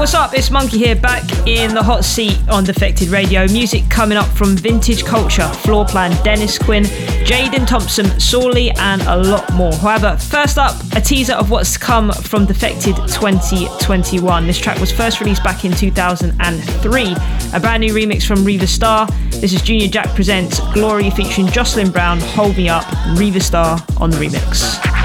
What's up? It's Monki here, back in the hot seat on Defected Radio. Music coming up from Vintage Culture, Floorplan, Dennis Quin, Jaden Thompson, Sorley, and a lot more. However, first up, a teaser of what's come from Defected 2021. This track was first released back in 2003. A brand new remix from Riva Starr. This is Junior Jack Presents Glory featuring Jocelyn Brown, Hold Me Up, Riva Starr on the remix.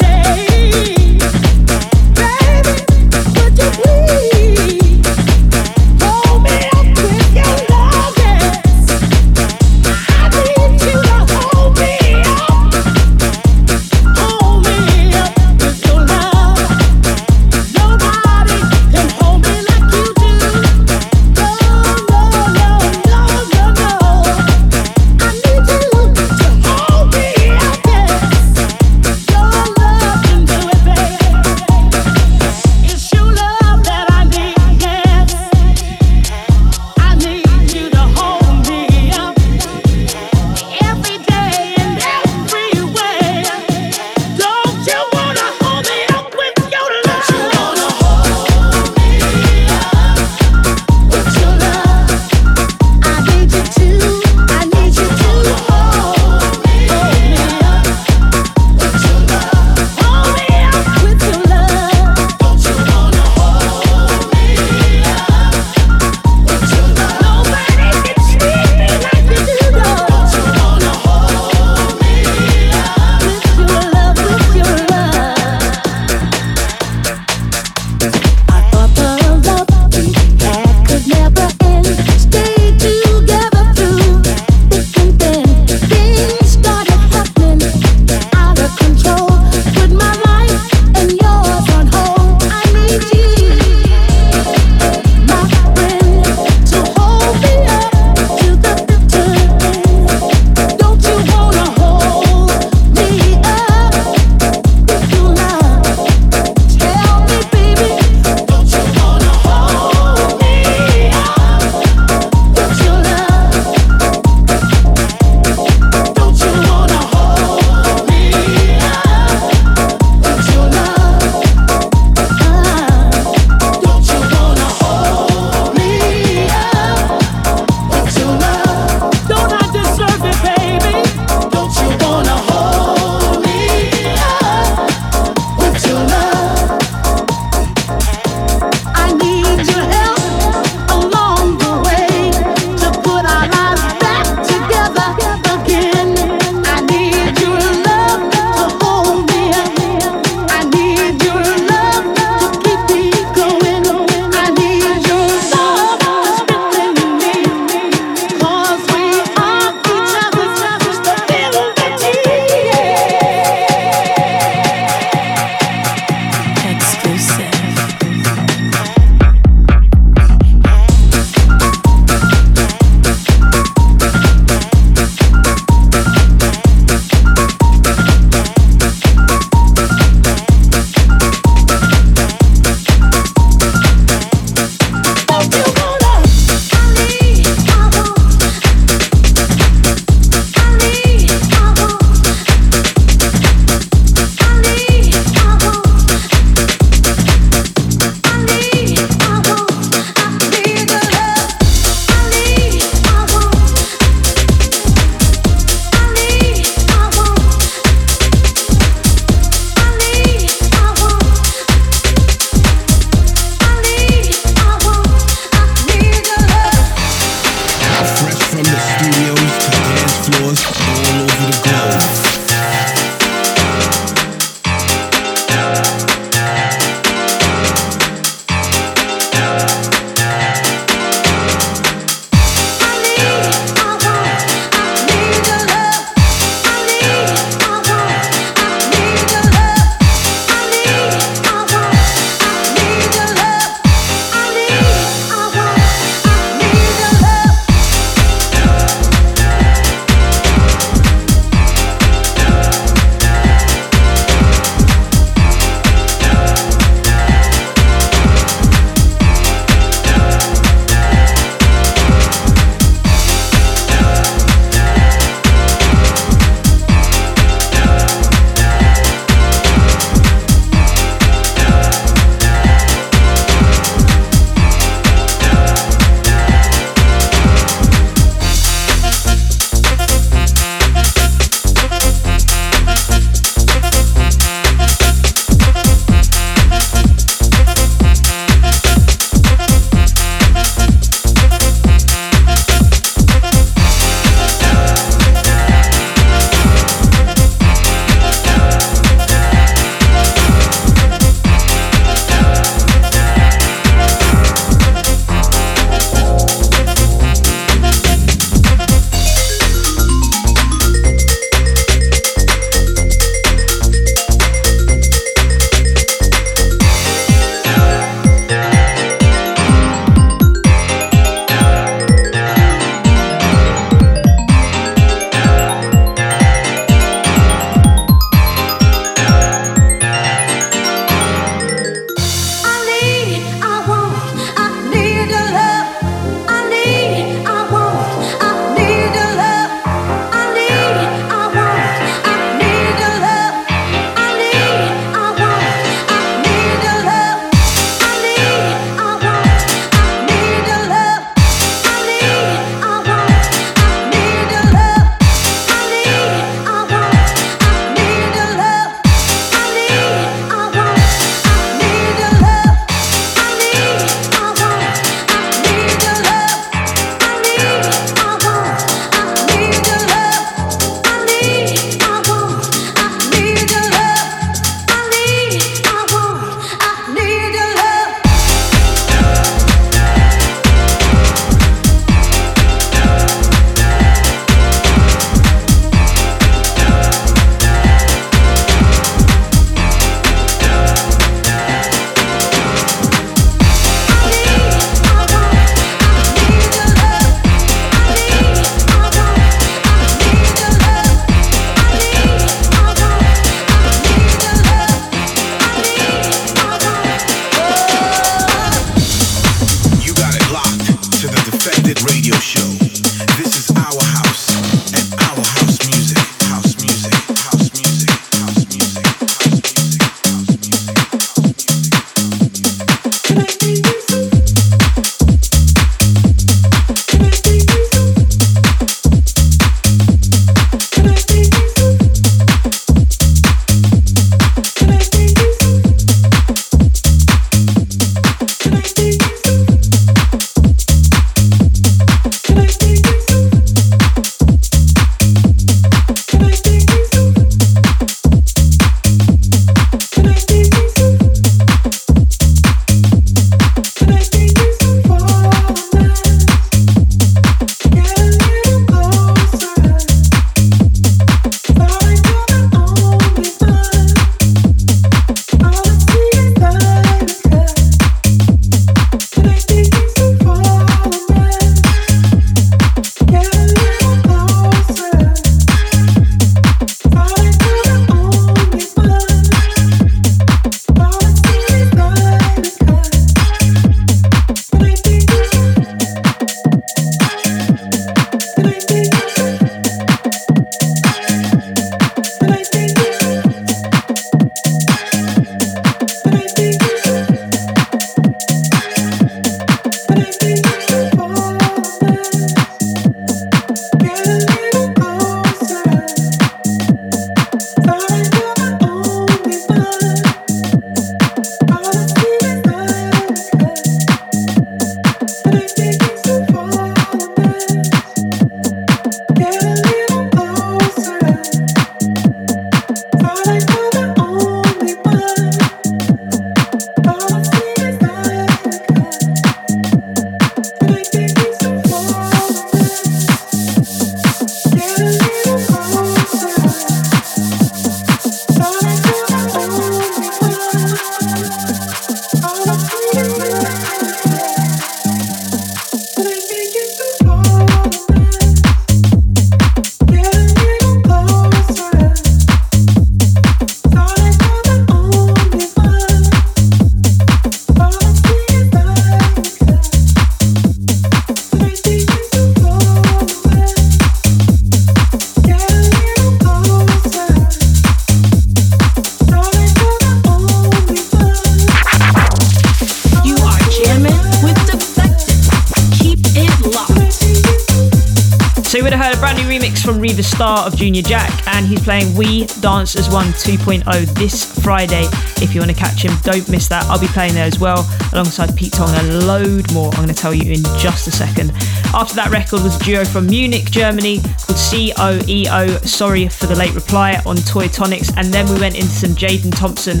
Dance as One 2.0 this Friday. If you want to catch him, don't miss that. I'll be playing there as well, alongside Pete Tong, and a load more. I'm going to tell you in just a second. After that record was a duo from Munich, Germany, called COEO. Sorry for the late reply on Toy Tonics, and then we went into some Jaden Thompson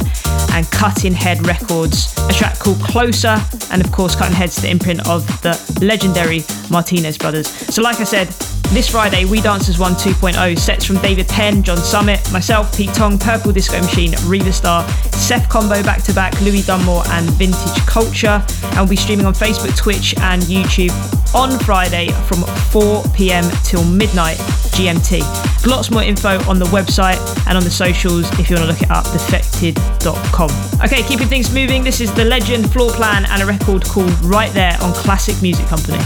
and Cutting Head Records, a track called Closer, and of course, Cuttin' Headz the imprint of the legendary Martinez brothers. So, like I said, this Friday, We Dance as One 2.0 sets from David Penn, John Summit, myself, Pete Tong, Purple Disco Machine, Riva Starr, Seth Combo back to back, Louis Dunmore, and Vintage Culture. And we'll be streaming on Facebook, Twitch, and YouTube on Friday from 4 pm till midnight GMT. Lots more info on the website and on the socials if you want to look it up, defected.com. Okay, keeping things moving, this is The Legend, Floorplan, and a record called Right There on Classic Music Company.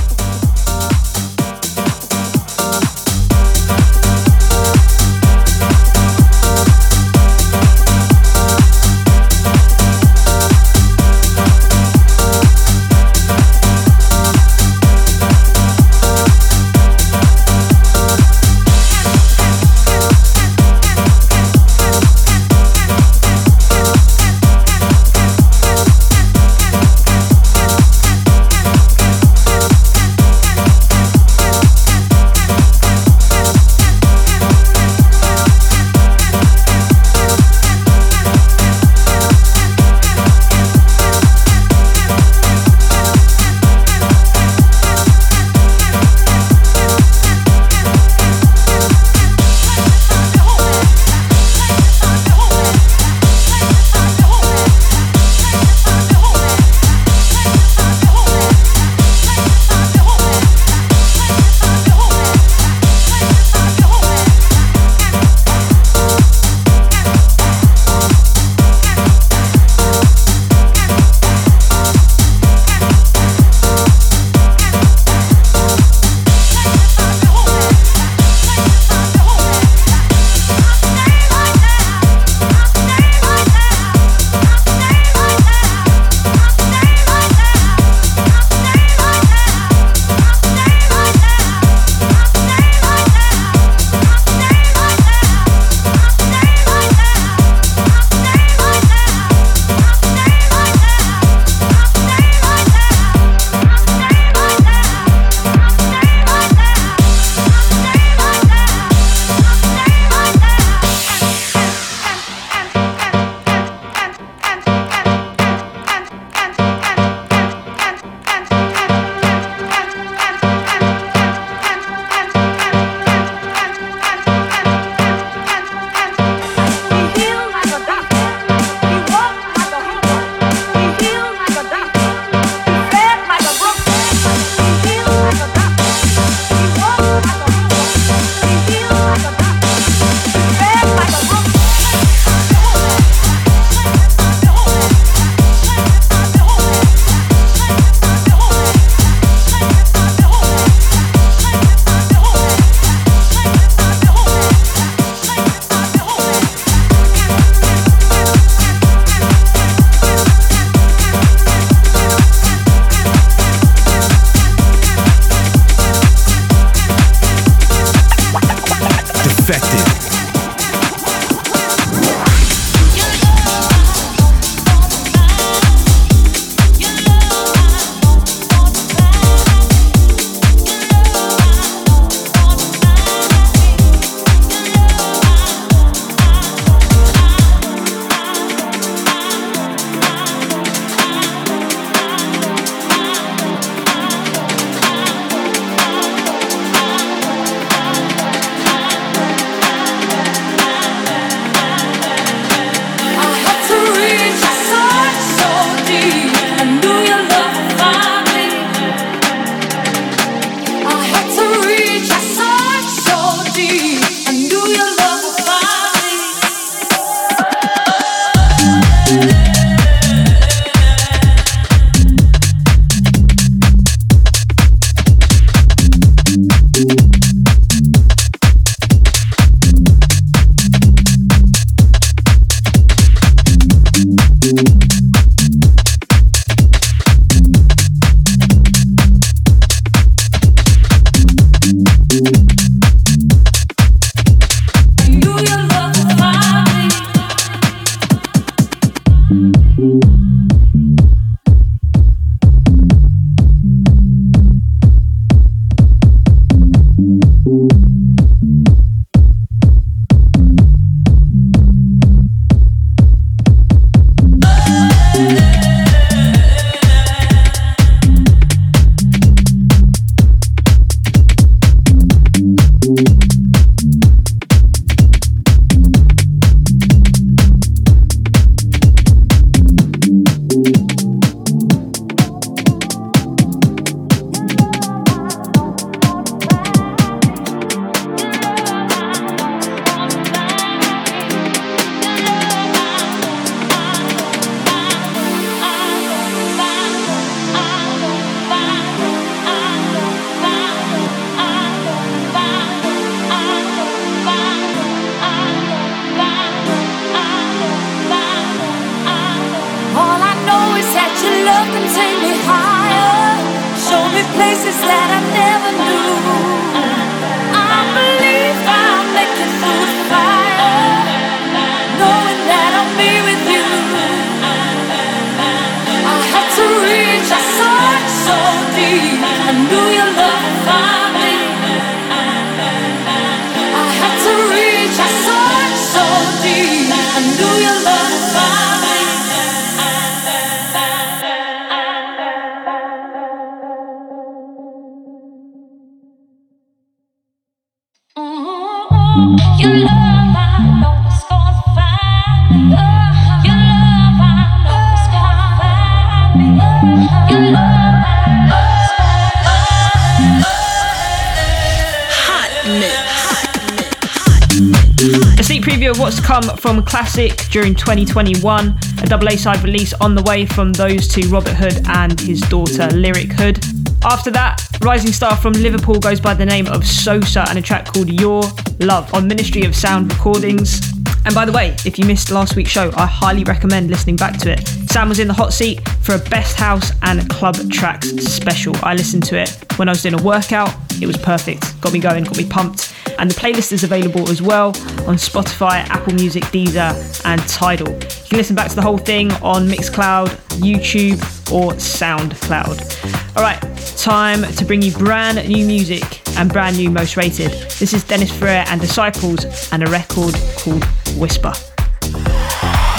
From Classic during 2021, a double A side release on the way from those two, Robert Hood and his daughter Lyric Hood. After that, rising star from Liverpool goes by the name of Sosa and a track called Your Love on Ministry of Sound Recordings. And by the way, if you missed last week's show, I highly recommend listening back to it. Sam was in the hot seat for a best house and club tracks special. I listened to it when I was doing a workout. It was perfect. Got me going, got me pumped and the playlist is available as well on Spotify, Apple Music, Deezer, and Tidal. You can listen back to the whole thing on Mixcloud, YouTube, or SoundCloud. All right, time to bring you brand new music and brand new Most Rated. This is Dennis Ferrer and Disciples and a record called Whisper.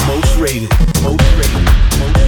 Most rated, most rated. selected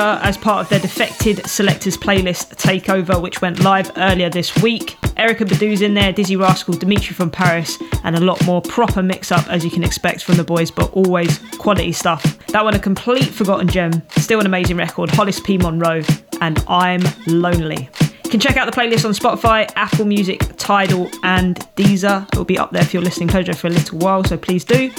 as part of their Defected Selectors playlist takeover, which went live earlier this week. Erykah Badu's in there, Dizzee Rascal, Dimitri from Paris, and a lot more proper mix up as you can expect from the boys, but always quality stuff. That one, a complete forgotten gem, still an amazing record. Hollis P. Monroe, and I'm Lonely. You can check out the playlist on Spotify, Apple Music, Tidal, and Deezer. It will be up there for your listening pleasure for a little while, so please do.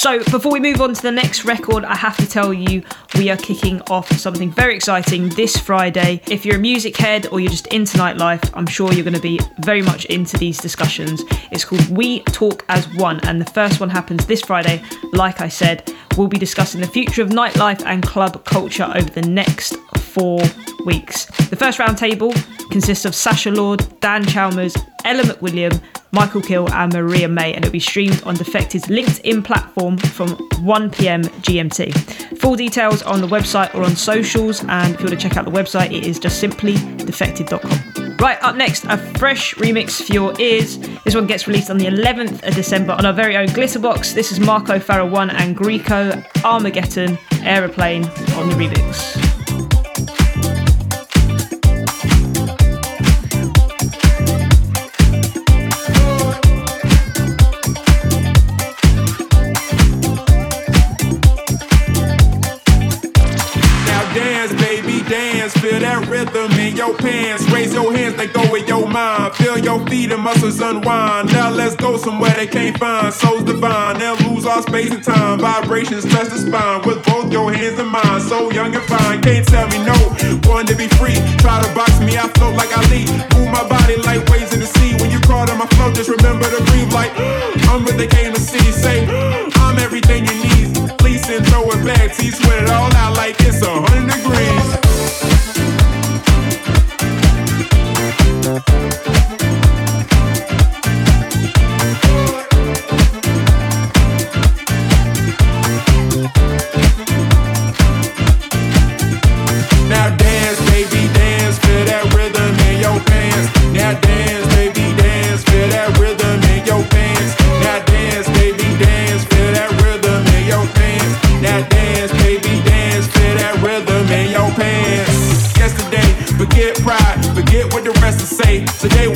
So, before we move on to the next record, I have to tell you we are kicking off something very exciting this Friday. If you're a music head or you're just into nightlife, I'm sure you're going to be very much into these discussions. It's called We Talk as One, and the first one happens this Friday. Like I said, we'll be discussing the future of nightlife and club culture over the next four weeks. The first roundtable consists of Sacha Lord, Dan Chalmers, Ella McWilliam, Michael Kill, and Maria May, and it'll be streamed on Defected's LinkedIn platform from 1 pm GMT. Full details on the website or on socials, and if you want to check out the website, it is just simply defected.com. Right, up next, a fresh remix for your ears. This one gets released on the 11th of December on our very own Glitterbox. This is Marco Faraone and Greeko Armaghetton Aeroplane on the remix. Rhythm in your pants. Raise your hands, they go with your mind. Feel your feet and muscles unwind. Now let's go somewhere they can't find. Souls divine, they'll lose all space and time. Vibrations touch the spine with both your hands and mine. So young and fine, can't tell me no. Born to be free. Try to box me, I float like I lead. Move my body like waves in the sea. When you call on my flow, just remember to breathe like I'm what they came to see. Say I'm everything you need. Please and throw it back. T sweat it all out like it's a hundred degrees. Today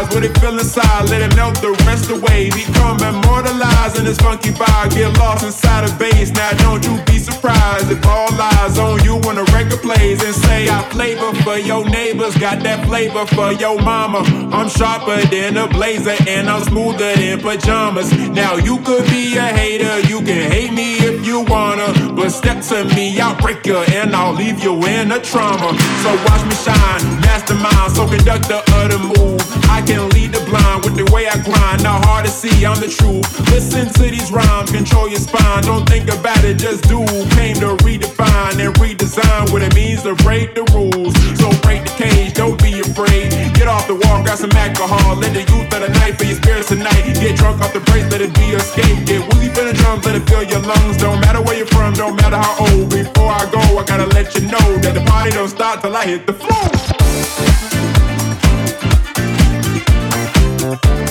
lives, what it feel inside, let it melt the rest away. Become immortalized in this funky vibe, get lost inside a bass. Now don't you be surprised if all eyes on you when the record plays and say, I flavor for your neighbors, got that flavor for your mama. I'm sharper than a blazer and I'm smoother than pajamas. Now you could be a hater, you can hate me if you wanna, but step to me, I'll break you and I'll leave you in a trauma. So watch me shine, mastermind, so conductor of the move. I can lead the blind with the way I grind. Not hard to see, I'm the truth. Listen to these rhymes, control your spine. Don't think about it, just do. Came to redefine and redesign what it means to break the rules. So break the cage, don't be afraid. Get off the wall, grab some alcohol. Let the youth of the night for your spirits tonight. Get drunk off the brace, let it be your escape. Get woozy for the drums, let it fill your lungs. Don't matter where you're from, don't matter how old. Before I go, I gotta let you know that the party don't stop till I hit the floor. Thank you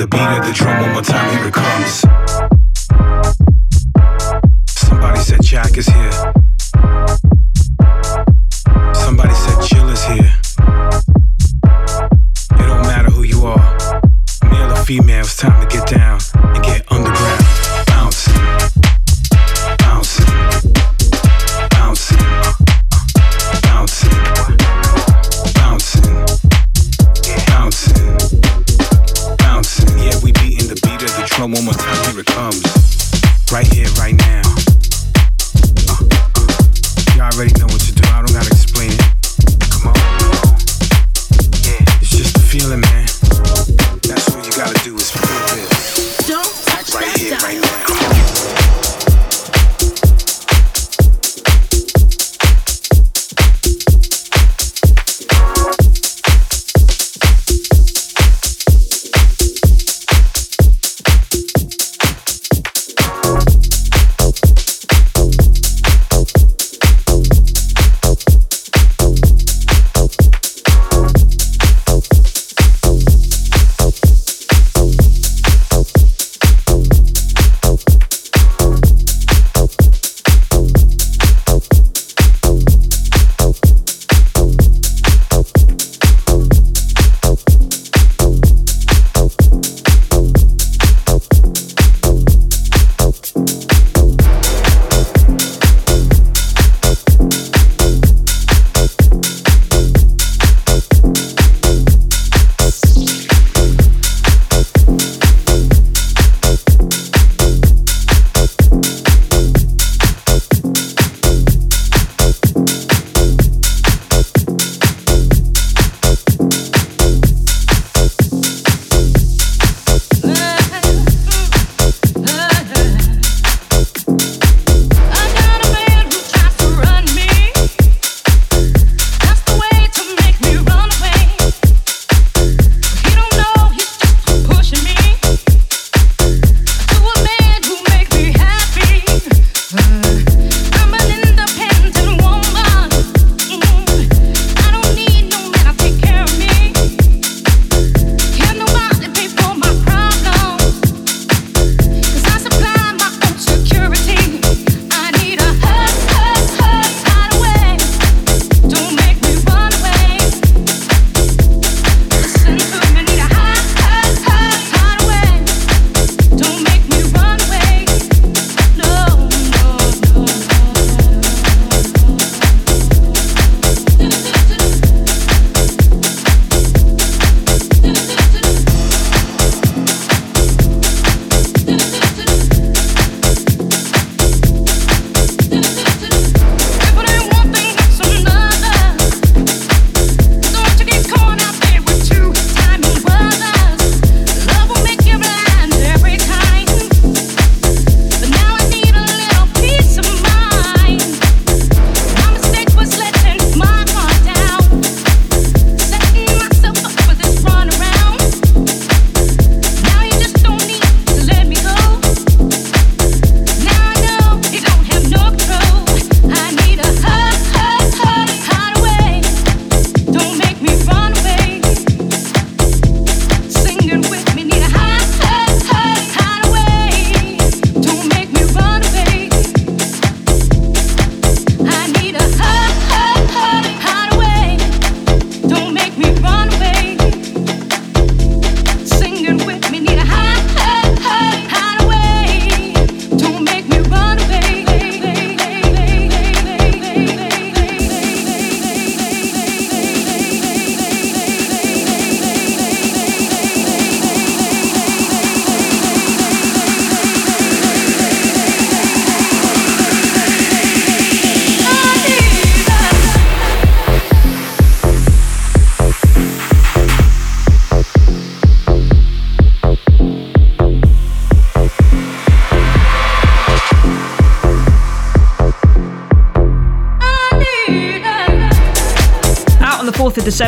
the beat of the drum one more time, here it comes.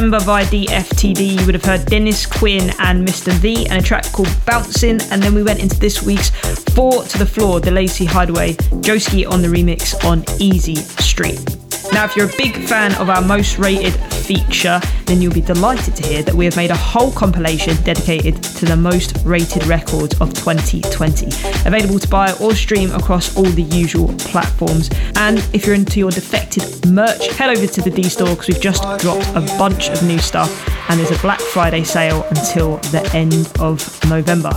December via DFTD, you would have heard Dennis Quin and Mr. V and a track called Bouncing. And then we went into this week's Four to the Floor, De'Lacy Hideaway, Joeski on the remix on Easy Street. Now, if you're a big fan of our most rated feature, then you'll be delighted to hear that we have made a whole compilation dedicated to the most rated records of 2020. Available to buy or stream across all the usual platforms. And if you're into your defected merch, head over to the D store because we've just dropped a bunch of new stuff and there's a Black Friday sale until the end of November.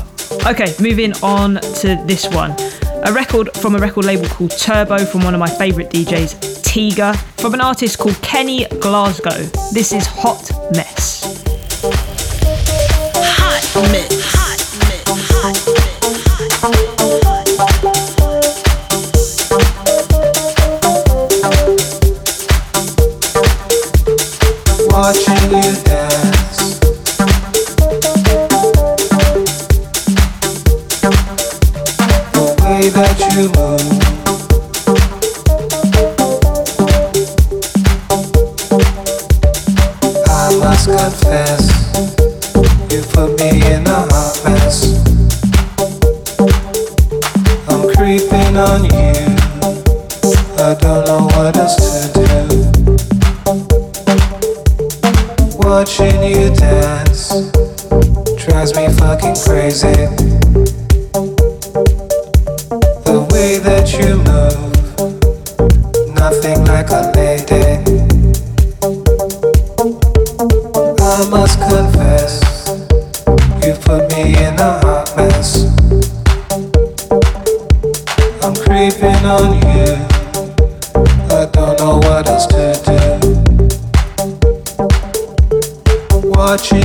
Okay, moving on to this one. A record from a record label called Turbo from one of my favourite DJs, Tiga from an artist called Kenny Glasgow. This is Hot Mess. Watching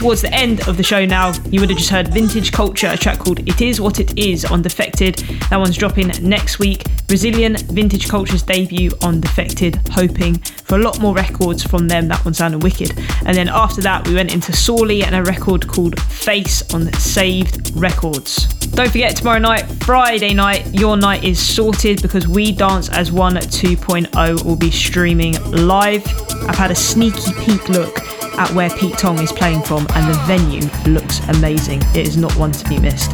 Towards the end of the show now, you would have just heard Vintage Culture, a track called It Is What It Is on Defected. That one's dropping next week. Brazilian Vintage Culture's debut on Defected, hoping for a lot more records from them. That one sounded wicked. And then after that, we went into Sorley and a record called Face on Saved Records. Don't forget, tomorrow night, Friday night, your night is sorted because We Dance as One 2.0 will be streaming live. I've had a sneaky peek look at where Pete Tong is playing from, and the venue looks amazing. It is not one to be missed.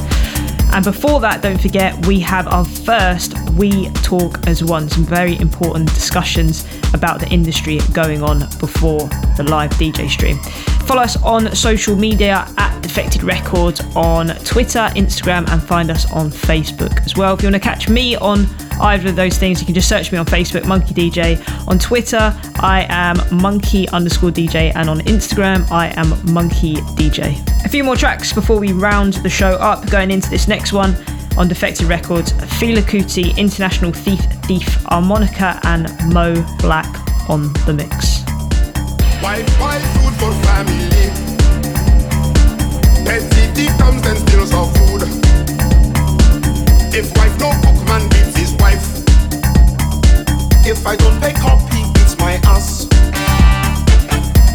And before that, don't forget, we have our first We Talk as One, some very important discussions about the industry going on before the live DJ stream. Follow us on social media at Defected Records on Twitter, Instagram, and find us on Facebook as well. If you want to catch me on either of those things, you can just search me on Facebook, Monki DJ. On Twitter, I am Monki underscore DJ, and on Instagram, I am Monki DJ. A few more tracks before we round the show up, going into this next one on Defected Records Fela Kuti, International Thief Thief, Armonica, and Mo Black on the mix. Food for family. Comes and steals our food. If wife cook, man beats wife. If I don't pay cop, he beats my ass.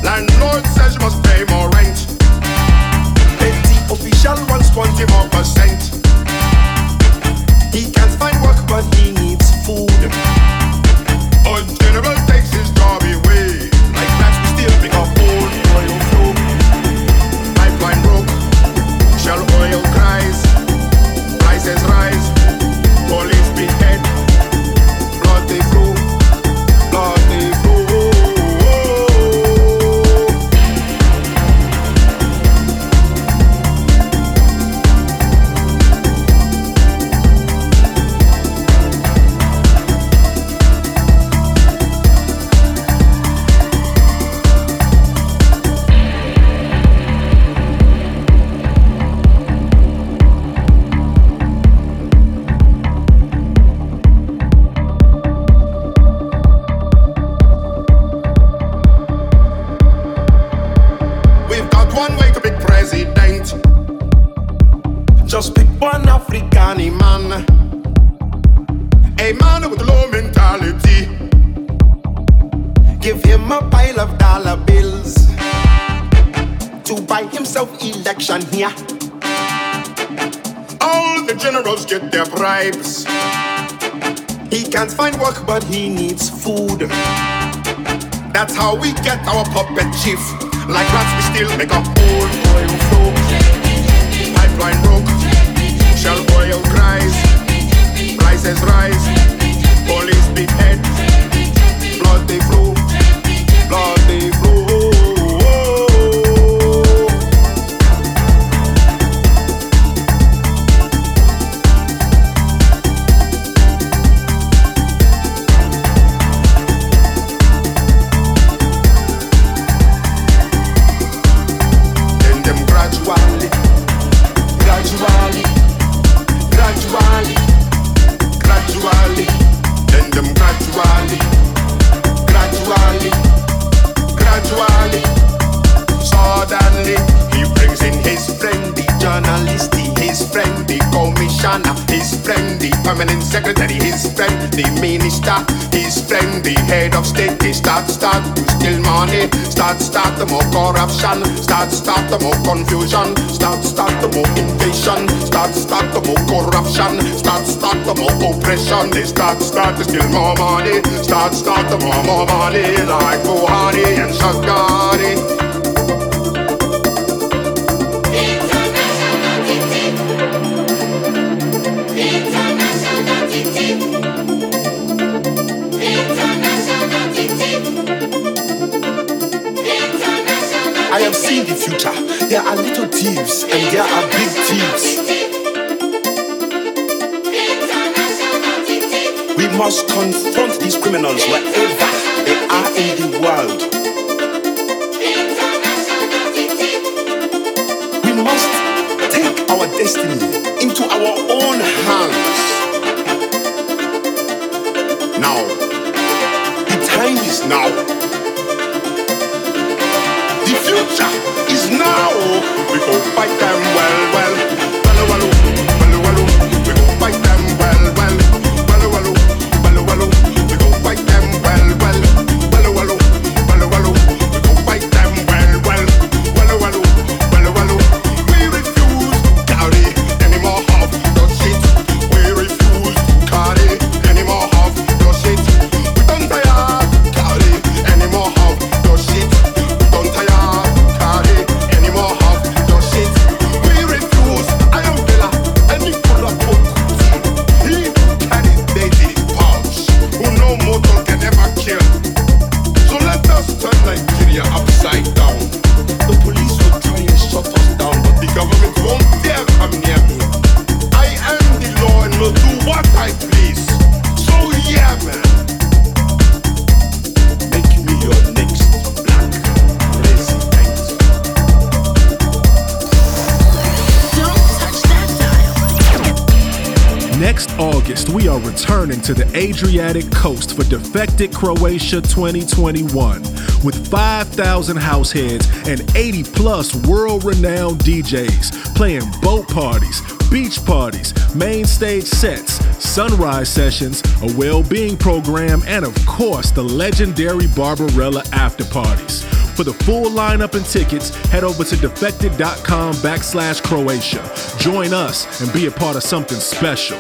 Landlord says you must pay more rent. Petty official wants 20 more percent. He can't find work, but he needs food. A general takes to buy himself election here. All the generals get their bribes. He can't find work, but he needs food. That's how we get our puppet chief. Like rats, we still make a whole oil flow. Pipeline broke, shell oil cries, prices rise, police behead, blood they flow, the minister, his friend, the head of state. They start, start to steal money, start, start the more corruption, start, start the more confusion, start, start the more invasion, start, start the more corruption, start, start the more oppression. They start, start to steal more money, start, start the more, more money, like Buhari and Shagari. There are little thieves and there are big thieves. We must confront these criminals wherever they are in the world. We must take our destiny into our own hands. Now, The time is now. The future. We go fight them well, well. To the Adriatic coast for Defected Croatia 2021 with 5,000 house heads and 80 plus world renowned DJs playing boat parties, beach parties, main stage sets, sunrise sessions, a well being program, and of course the legendary Barbarella after parties. For the full lineup and tickets, head over to defected.com backslash Croatia. Join us and be a part of something special.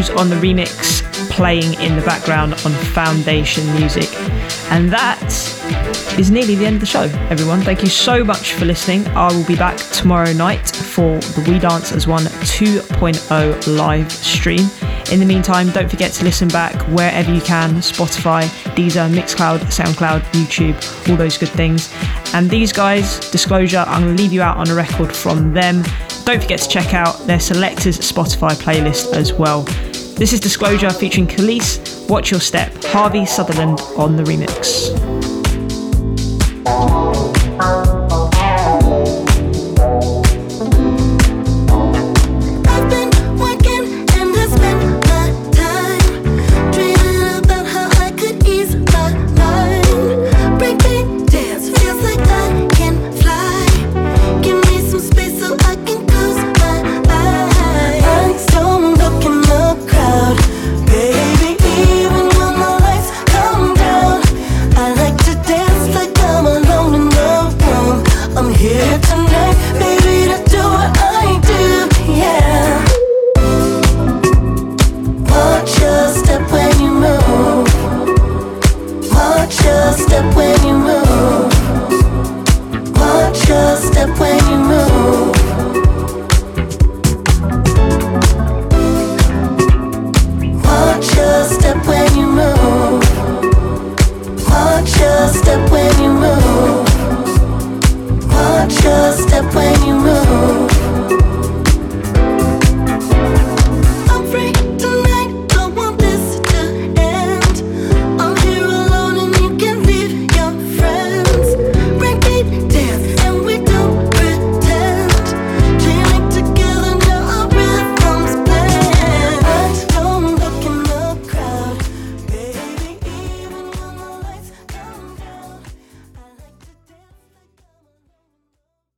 Bruise on the remix playing in the background on Foundation Music. And that is nearly the end of the show, everyone. Thank you so much for listening. I will be back tomorrow night for the We Dance as One 2.0 live stream. In the meantime, don't forget to listen back wherever you can Spotify, Deezer, Mixcloud, Soundcloud, YouTube, all those good things. And these guys, Disclosure, I'm going to leave you out on a record from them. Don't forget to check out their Selectors Spotify playlist as well. This is Disclosure featuring Kelis, Watch Your Step, Harvey Sutherland on the remix.